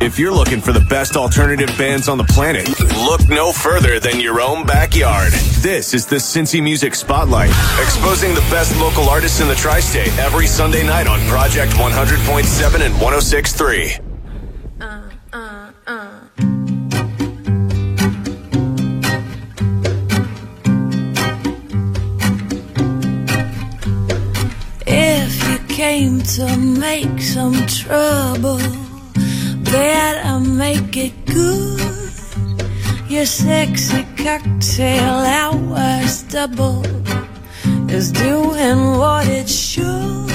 If you're looking for the best alternative bands on the planet, look no further than your own backyard. This is the Cincy Music Spotlight, exposing the best local artists in the tri state every Sunday night on Project 100.7 and 106.3. If you came to make some trouble, better make it good. Your sexy cocktail hours double is doing what it should.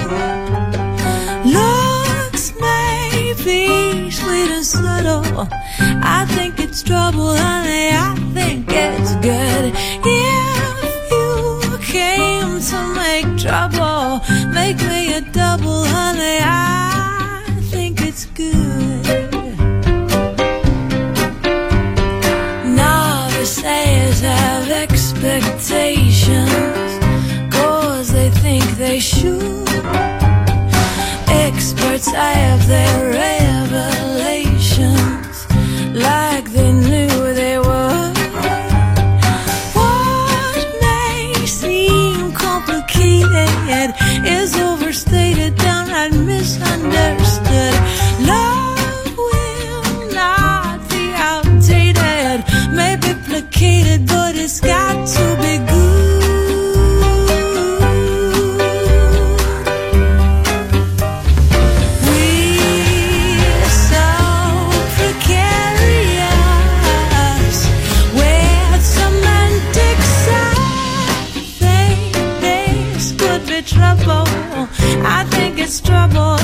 Looks may be sweet and subtle. I think it's trouble, honey. I think it's good. If you came to make trouble, make me a double, honey. I Experts have their revelations, trouble. I think it's trouble,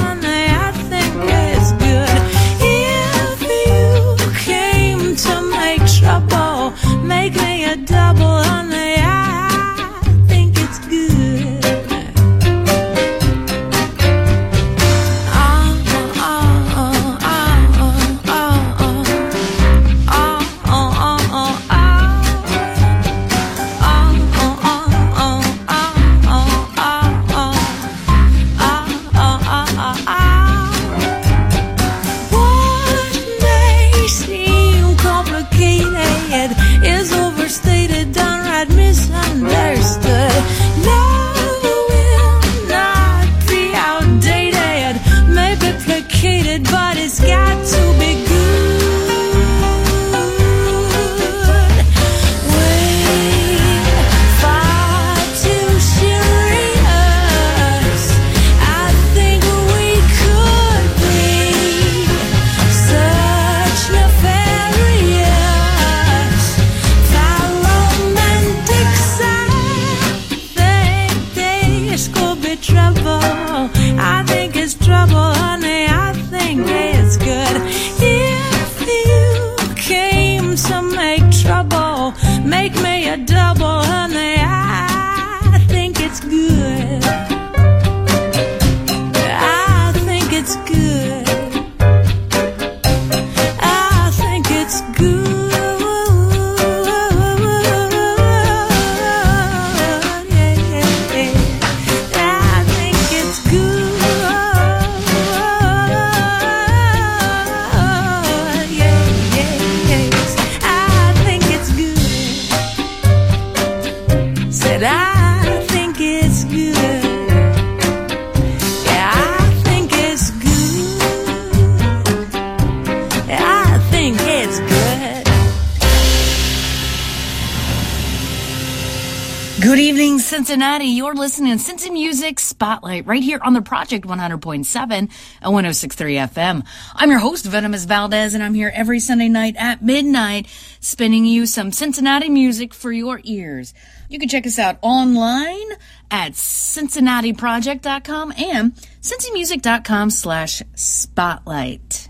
Cincinnati. You're listening to Cincy Music Spotlight right here on the Project 100.7 and uh, 106.3 FM. I'm your host, Venomous Valdez, and I'm here every Sunday night at midnight, spinning you some Cincinnati music for your ears. You can check us out online at cincinnatiproject.com and cincymusic.com slash spotlight.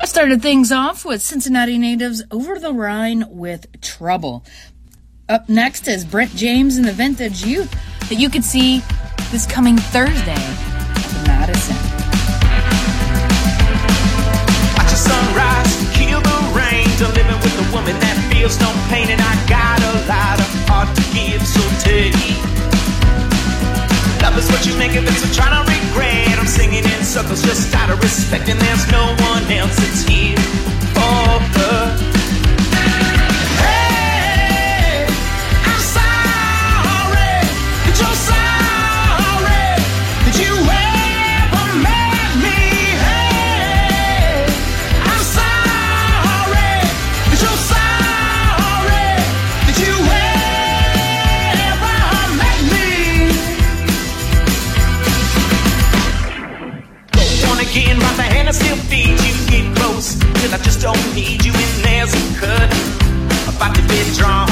I started things off with Cincinnati natives over the Rhine with Trouble. Up next is Brent James and the Vintage Youth that you can see this coming Thursday the Madison. Watch the sunrise, kill the rain. To living with a woman that feels no pain, and I got a lot of heart to give, so take. Love is what you make of it, so try to regret. I'm singing in circles just out of respect, and there's no one else that I still feed you. Get close, till I just don't need you. And there's a cut. about to be drawn.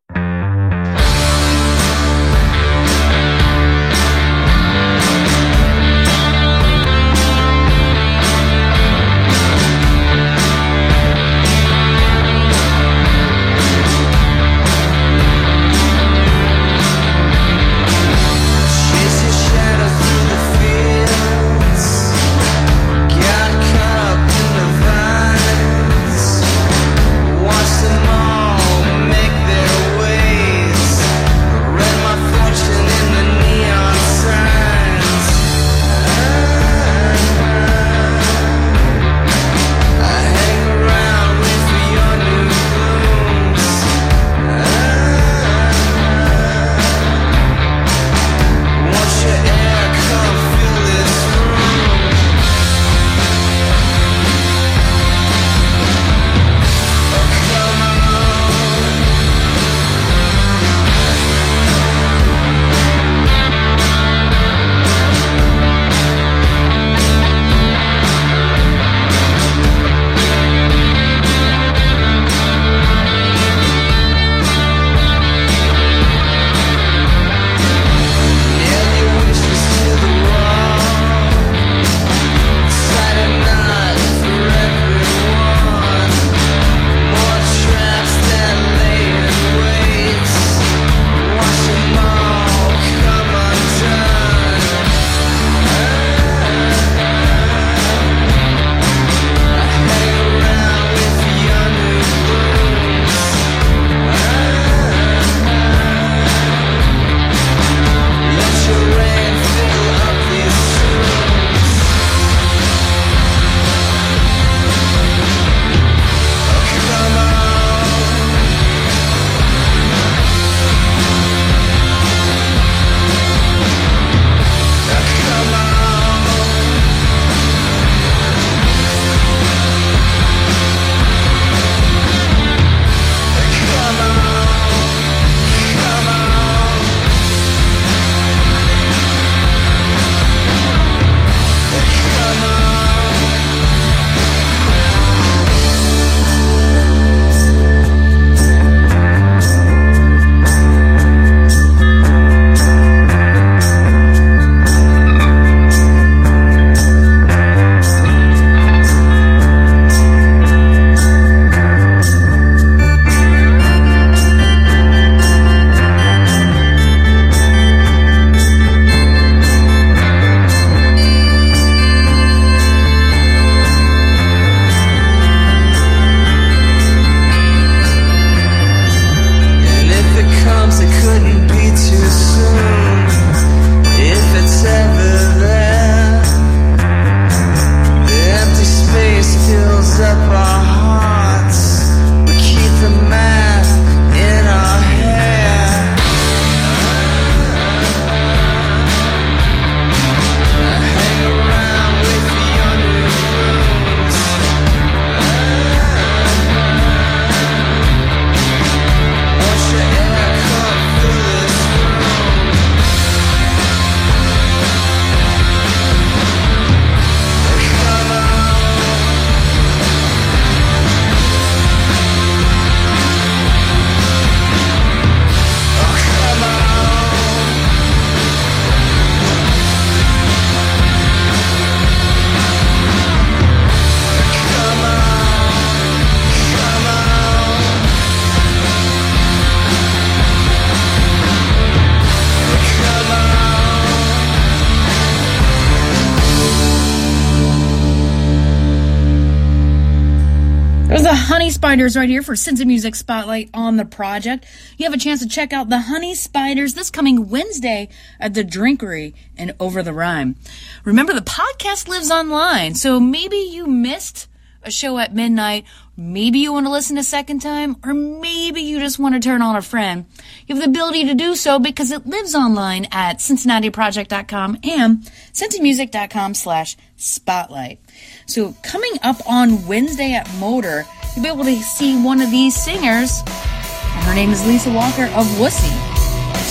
Spiders right here for Cincy Music Spotlight on the project. You have a chance to check out the Honey Spiders this coming Wednesday at the Drinkery and Over the Rhine. Remember, the podcast lives online, so maybe you missed a show at midnight. Maybe you want to listen a second time, or maybe you just want to turn on a friend. You have the ability to do so because it lives online at CincinnatiProject.com and CincyMusic.com slash spotlight. So coming up on Wednesday at MOTR, you'll be able to see one of these singers. And her name is Lisa Walker of Wussy.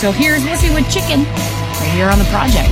So here's Wussy with Chicken right here on the project.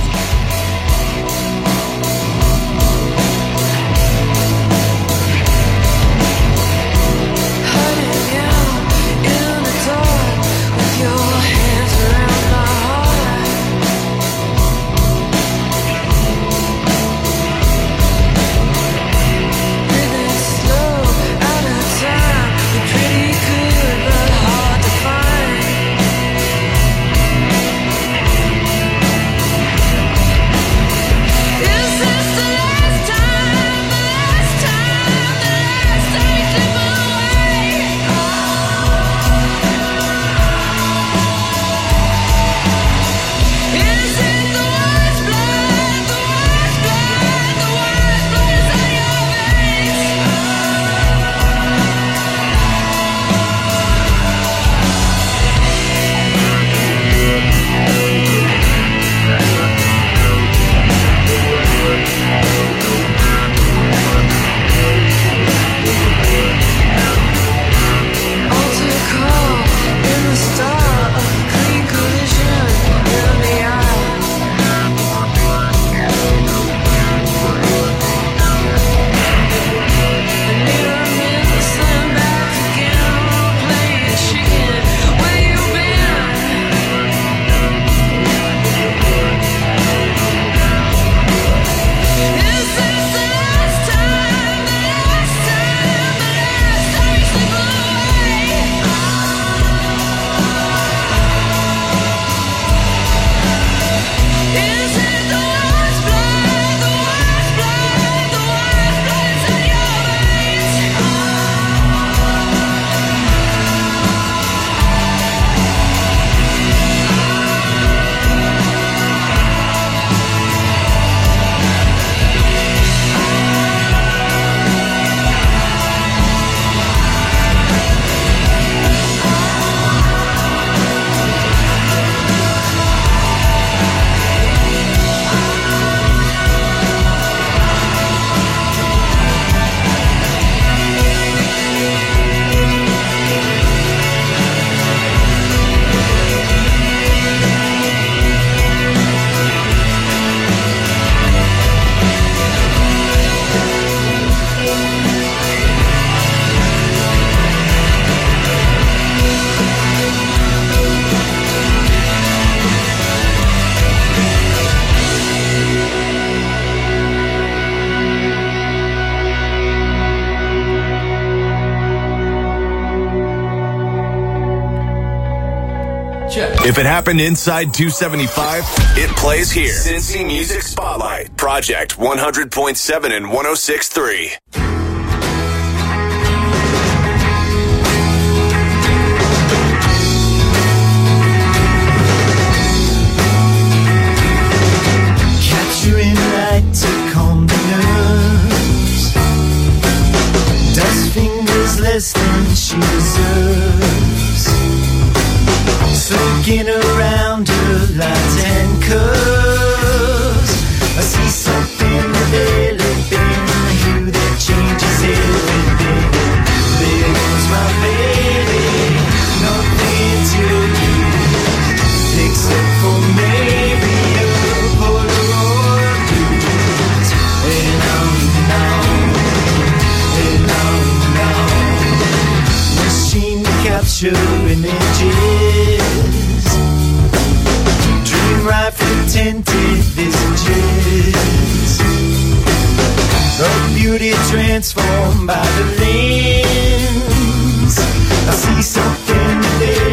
It happened inside 275, it plays here. Cincy Music Spotlight. Project 100.7 and 106.3. Capturing light to calm the nerves. Dust fingers less than she deserves. Looking around her lines and curves. I see something developing here that changes everything. There goes my baby, nothing to do except for maybe a Polaroid blues. And on and on, and on and on. Machine to capture images. Rifle tinted visages. Of beauty transformed by the lens. I see something developing,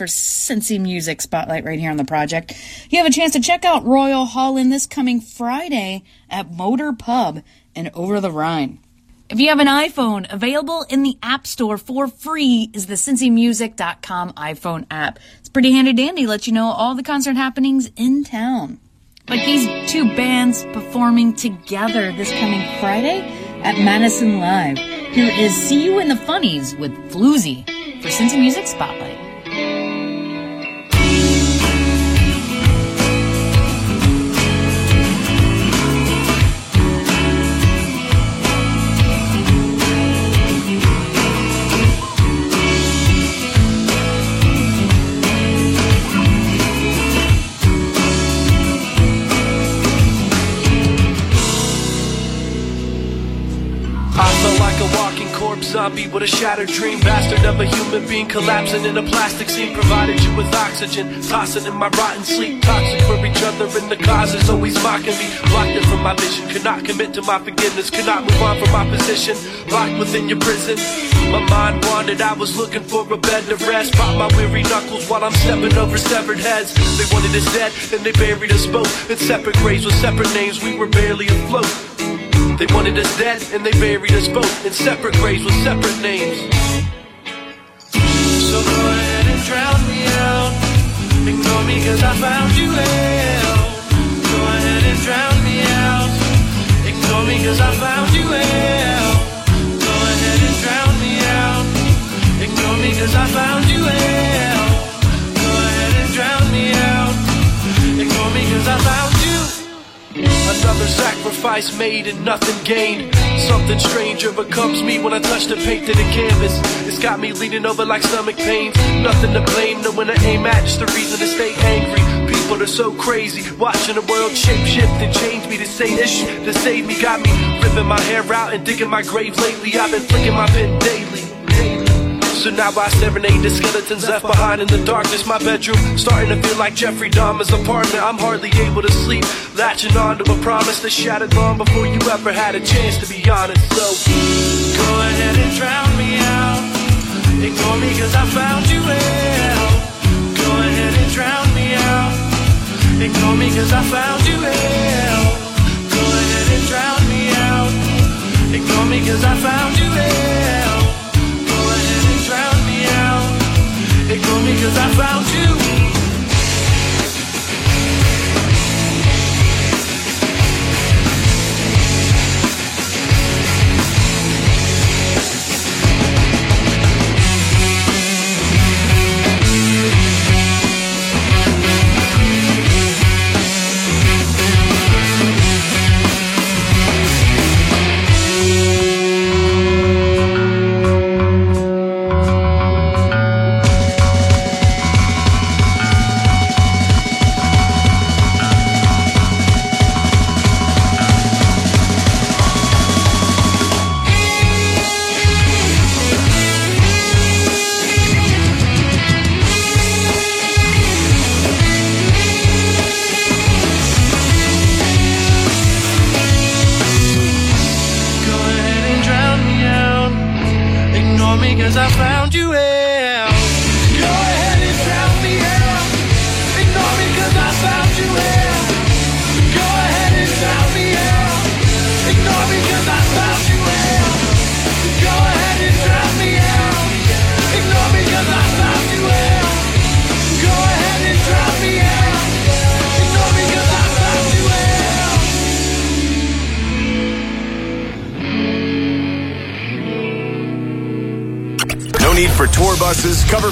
for Cincy Music Spotlight right here on the project. You have a chance to check out Royal Hall in this coming Friday at MOTR Pub in Over the Rhine. If you have an iPhone, available in the App Store for free is the cincymusic.com iPhone app. It's pretty handy dandy, lets you know all the concert happenings in town. Like these two bands performing together this coming Friday at Madison Live. Here is See You in the Funnies with Floozy for Cincy Music Spotlight. Zombie with a shattered dream. Bastard of a human being collapsing in a plastic scene. Provided you with oxygen, tossing in my rotten sleep. Toxic for each other, and the cause is always mocking me. Blocked it from my vision, could not commit to my forgiveness, could not move on from my position. Locked within your prison. My mind wandered, I was looking for a bed to rest. Pop my weary knuckles while I'm stepping over severed heads. They wanted us dead, and they buried us both in separate graves with separate names. We were barely afloat. They wanted us dead and they buried us both in separate graves with separate names. So go ahead and drown me out. Ignore me cause I found you out. Go ahead and drown me out. Ignore me cause I found you out. Go ahead and drown me out. Ignore me cause I found you out. Go ahead and drown me out. Ignore me cause I found you. Another sacrifice made and nothing gained. Something strange overcomes me when I touch the paint to the canvas. It's got me leaning over like stomach pains. Nothing to blame, no one to aim at, just the reason to stay angry. People are so crazy, watching the world shape shift and change me to say this to save me. Got me ripping my hair out and digging my grave lately. I've been flicking my pen daily. So now I serenade the skeletons left behind in the darkness. My bedroom starting to feel like Jeffrey Dahmer's apartment. I'm hardly able to sleep, latching on to a promise that shattered long before you ever had a chance to be honest. So go ahead and drown me out. Ignore me cause I found you out. Go ahead and drown me out. Ignore me cause I found you out. Go ahead and drown me out. Ignore me cause I found you out.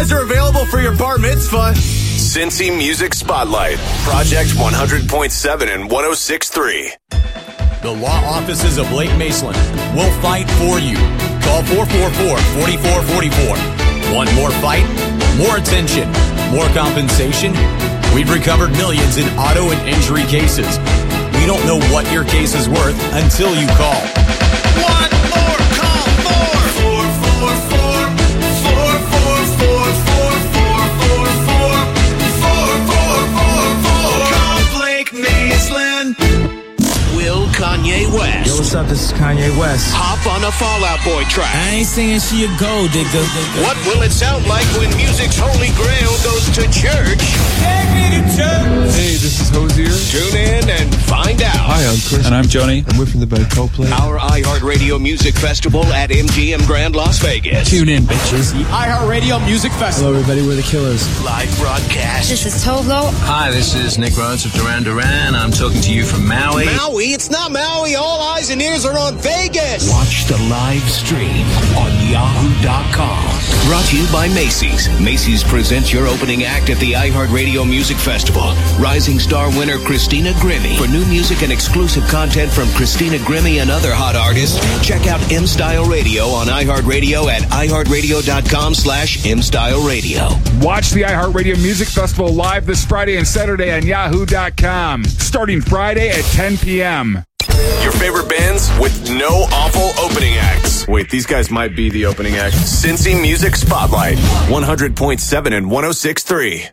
guys are available for your bar mitzvah. Cincy Music Spotlight, Project 100.7 and 106.3. The law offices of Lake Maceland will fight for you. Call 444-4444. Want more fight? More attention? More compensation? We've recovered millions in auto and injury cases. We don't know what your case is worth until you call. One Kanye West Yo, what's up? This is Kanye West. hop on a Fall Out Boy track? I ain't saying she a gold digger. What will it sound like when music's holy grail goes to church? Hey, this is Hozier. Tune in and find out. Hi, I'm Chris. And I'm Jonny. And we're from the band Coldplay. Our iHeartRadio Music Festival at MGM Grand Las Vegas. Tune in, bitches. iHeartRadio Music Festival. Hello, everybody. We're the Killers. Live broadcast. This is Tove Lo. Hi, this is Nick Rhodes of Duran Duran. I'm talking to you from Maui. Maui, it's not Maui. All eyes and ears are on Vegas. Watch the live stream on yahoo.com. Brought to you by Macy's. Macy's presents your opening act at the iHeartRadio Music Festival. Rising star winner Christina Grimmie. For new music and exclusive content from Christina Grimmie and other hot artists, check out M Style Radio on iHeartRadio at iHeartRadio.com slash M Style Radio. Watch the iHeartRadio Music Festival live this Friday and Saturday on yahoo.com, starting Friday at 10 p.m. Your favorite bands with no awful opening acts. Wait, these guys might be the opening act. Cincy Music Spotlight, 100.7 and 106.3.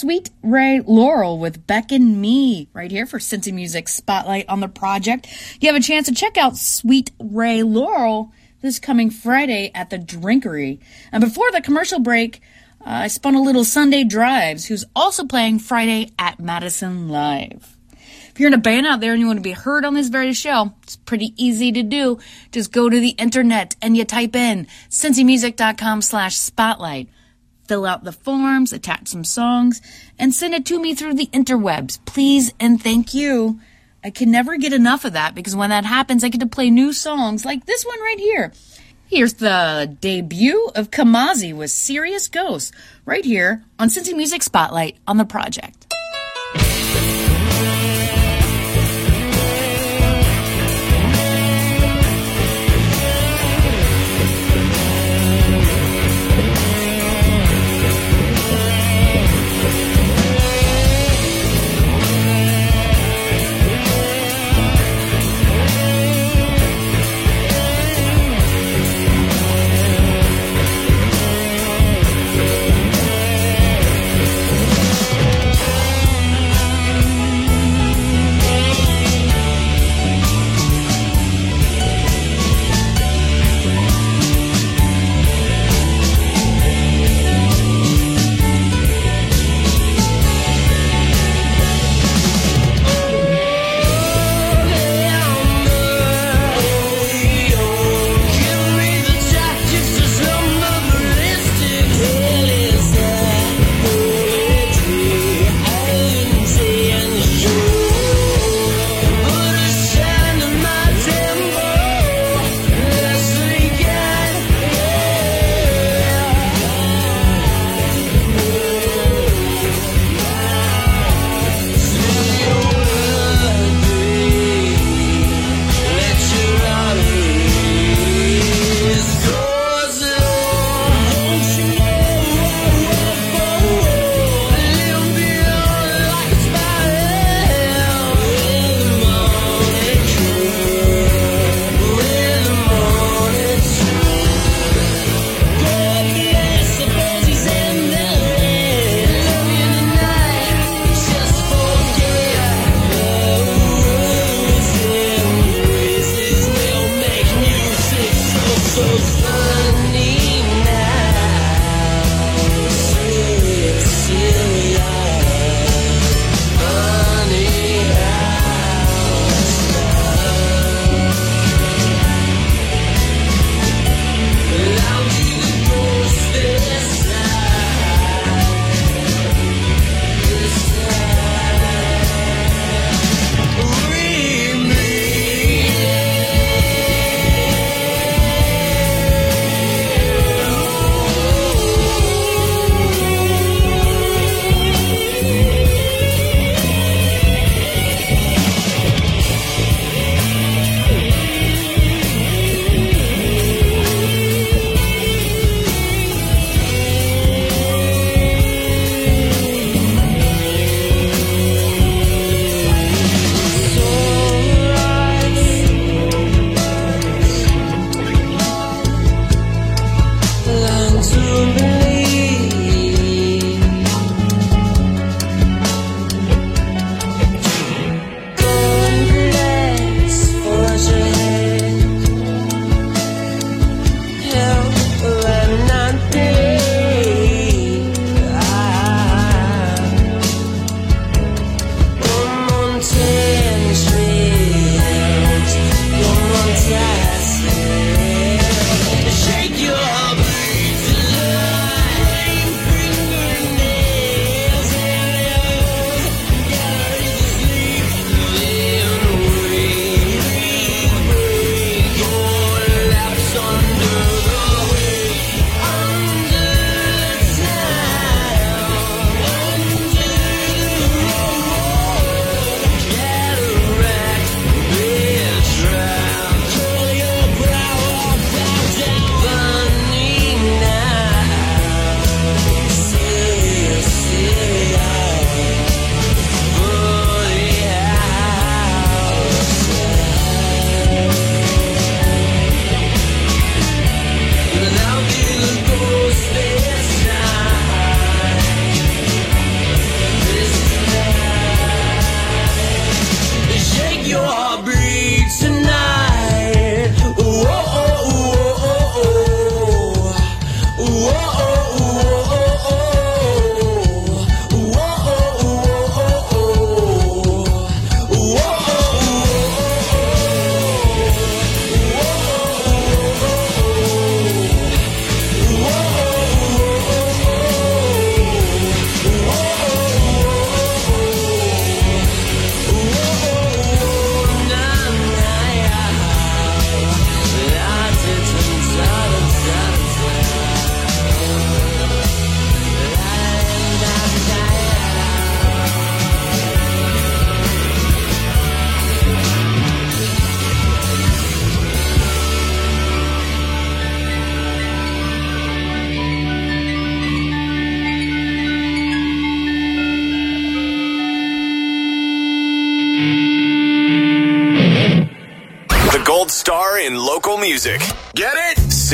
Sweet Ray Laurel with Beck and Me right here for Cincy Music Spotlight on the project. You have a chance to check out Sweet Ray Laurel this coming Friday at the Drinkery. And before the commercial break, uh, I spun a little Sunday Drives, who's also playing Friday at Madison Live. If you're in a band out there and you want to be heard on this very show, it's pretty easy to do. Just go to the internet and you type in cincymusic.com slash spotlight. Fill out the forms, attach some songs, and send it to me through the interwebs. Please and thank you. I can never get enough of that because when that happens, I get to play new songs like this one right here. Here's the debut of Kamazi with Serious Ghost right here on Cincy Music Spotlight on the project.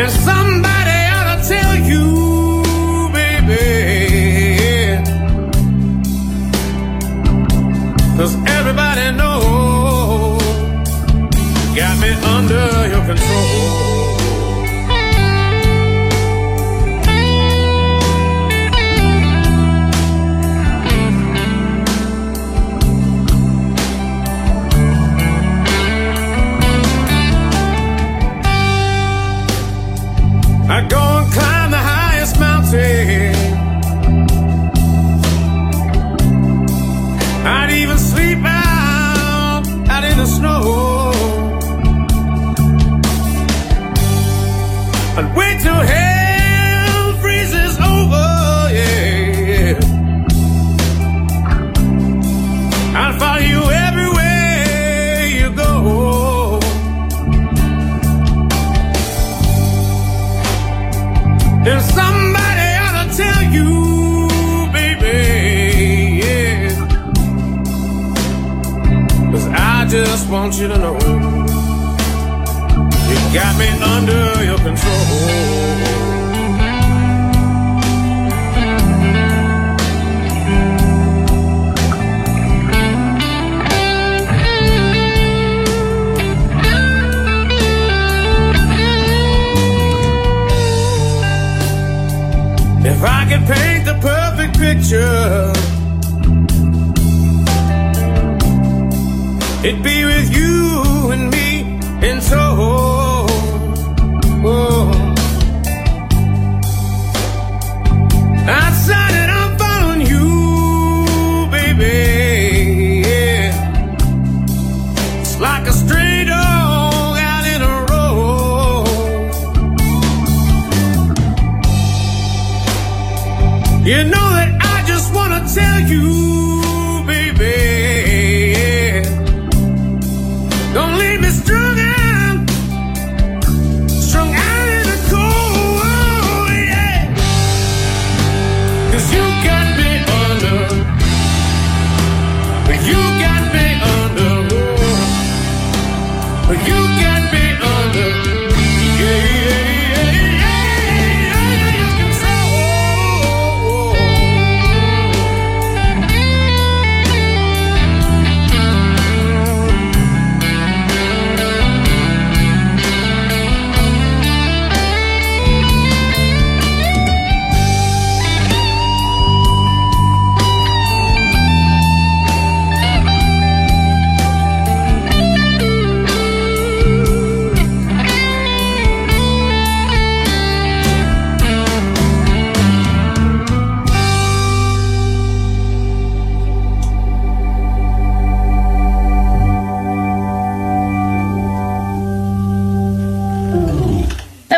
There's some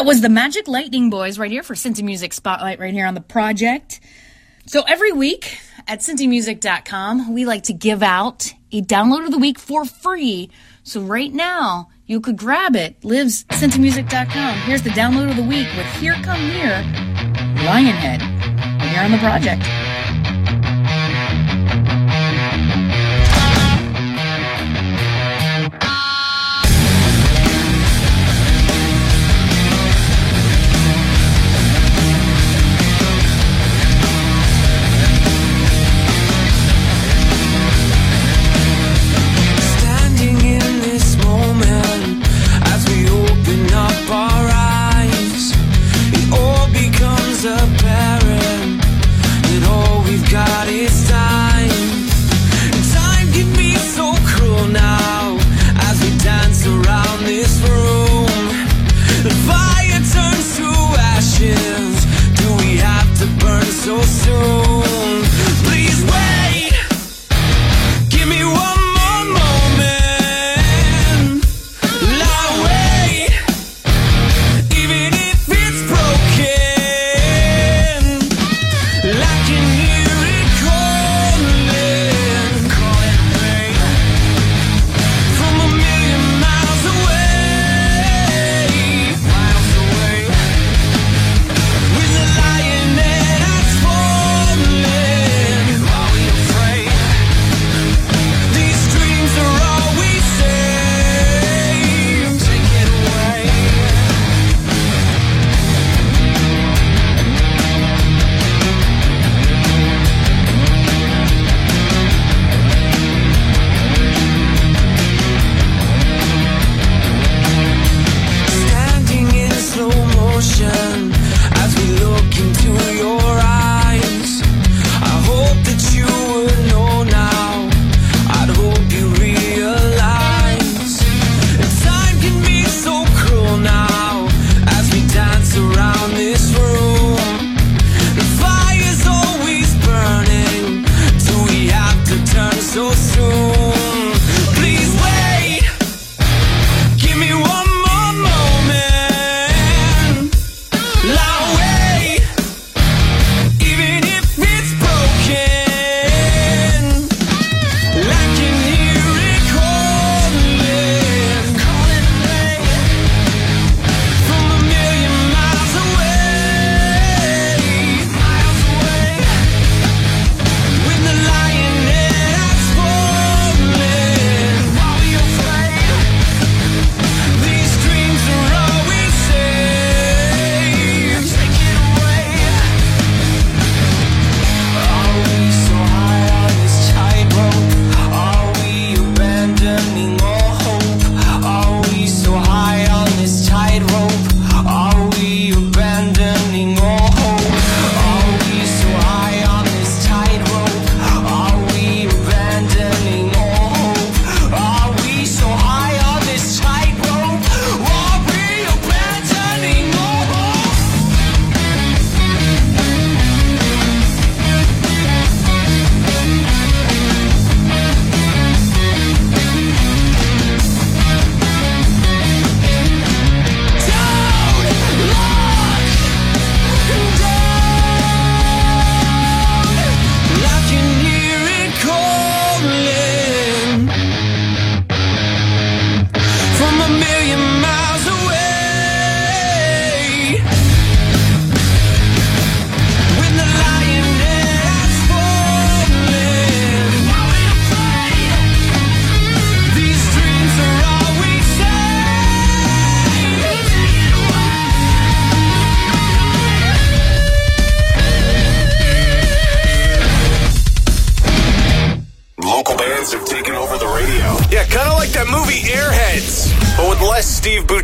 That was the Magic Lightning Boys right here for Cincy Music Spotlight right here on the project. So every week at cincymusic.com, we like to give out a download of the week for free. So right now, you could grab it. Lives cincymusic.com. Here's the download of the week with Here Come Here, Lionhead, here on the project.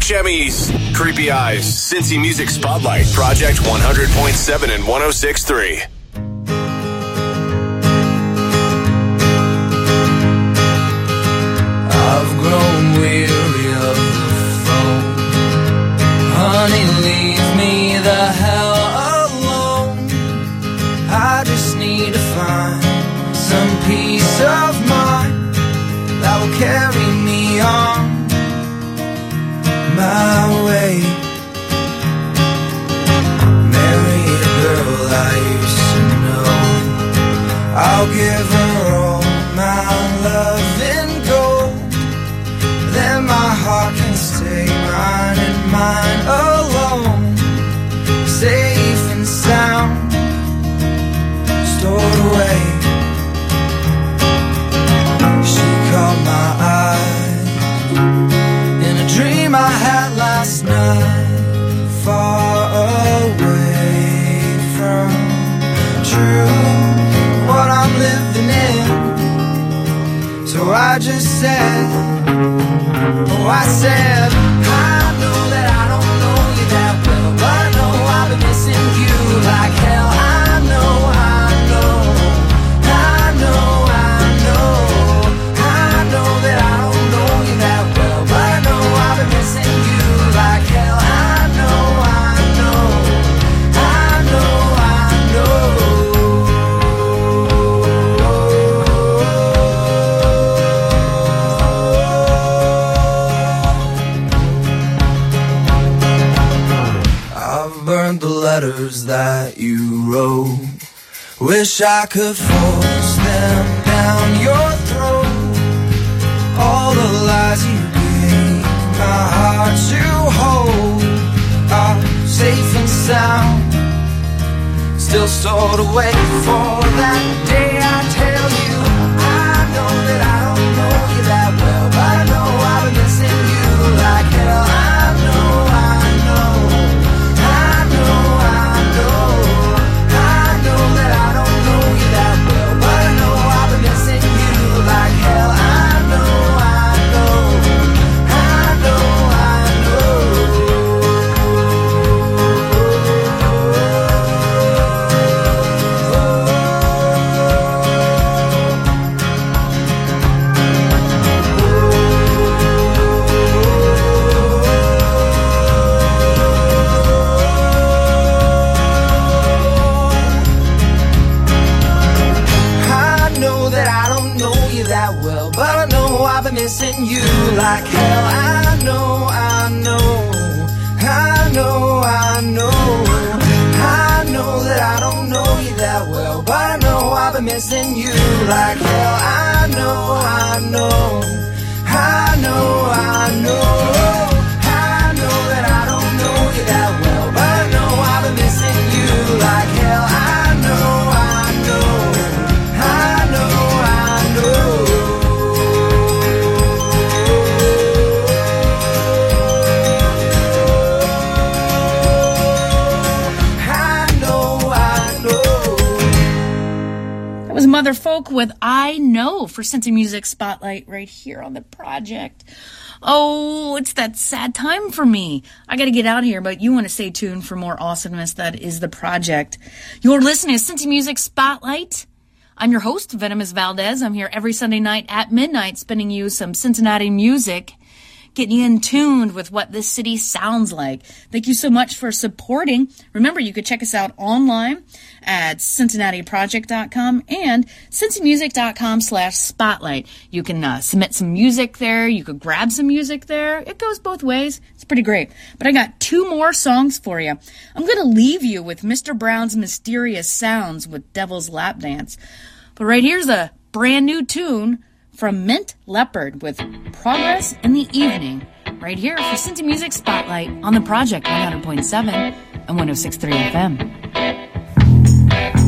Buscemi's creepy eyes. Cincy Music Spotlight, Project 100.7 and 106.3. Wish I could force them down your throat. All the lies you gave my heart to hold are safe and sound. Still stored away for that day I tell you. I know that I like hell. I know, I know, I know, I know, I know that I don't know you that well, but I know I've been missing you like hell. I know, I know, I know, I know, That Mother Folk with I Know for Cincy Music Spotlight right here on the project. Oh, it's that sad time for me. I gotta get out of here, but you want to stay tuned for more awesomeness that is the project. You're listening to Cincy Music Spotlight. I'm your host, Venomous Valdez. I'm here every Sunday night at midnight, spinning you some Cincinnati music, getting you in tuned with what this city sounds like. Thank you so much for supporting. Remember, you could check us out online at cincinnatiproject.com and cincymusic.com slash spotlight. You can uh, submit some music there. You could grab some music there. It goes both ways. It's pretty great. But I got two more songs for you. I'm going to leave you with Mr. Brown's Mysterious Sounds with Devil's Lap Dance. But right here's a brand new tune from Mint Leopard with Progress in the Evening. Right here for Cincy Music Spotlight on the Project 100.7 and 106.3 FM.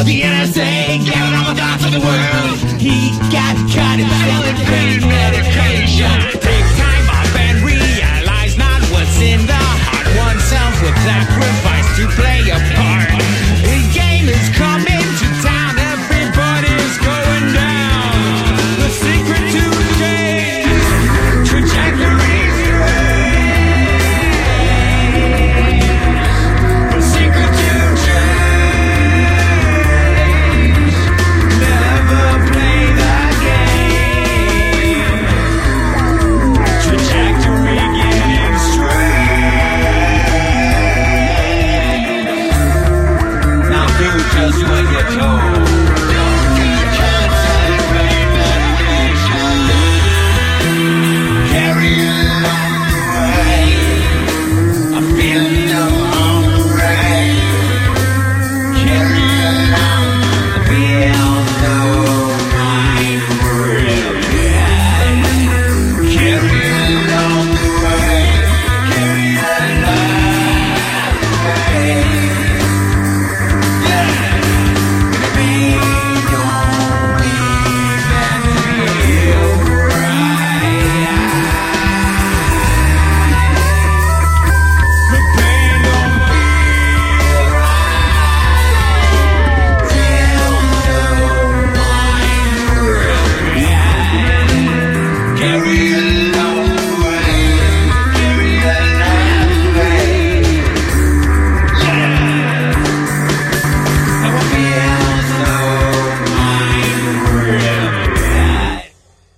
for the NSA, gathered all the dots of the world. He got caught in selling pain medication. Take time off and realize not what's in the heart. One self with sacrifice to play a